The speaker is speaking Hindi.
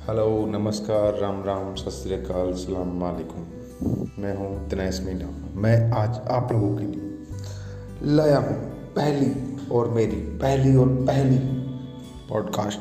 हेलो नमस्कार, राम राम, सत श्रीकाल सलाम वालेकुम। मैं हूँ दिनेश मीना मैं आज आप लोगों के लिए लाया हूँ पहली और मेरी पहली और पहली पॉडकास्ट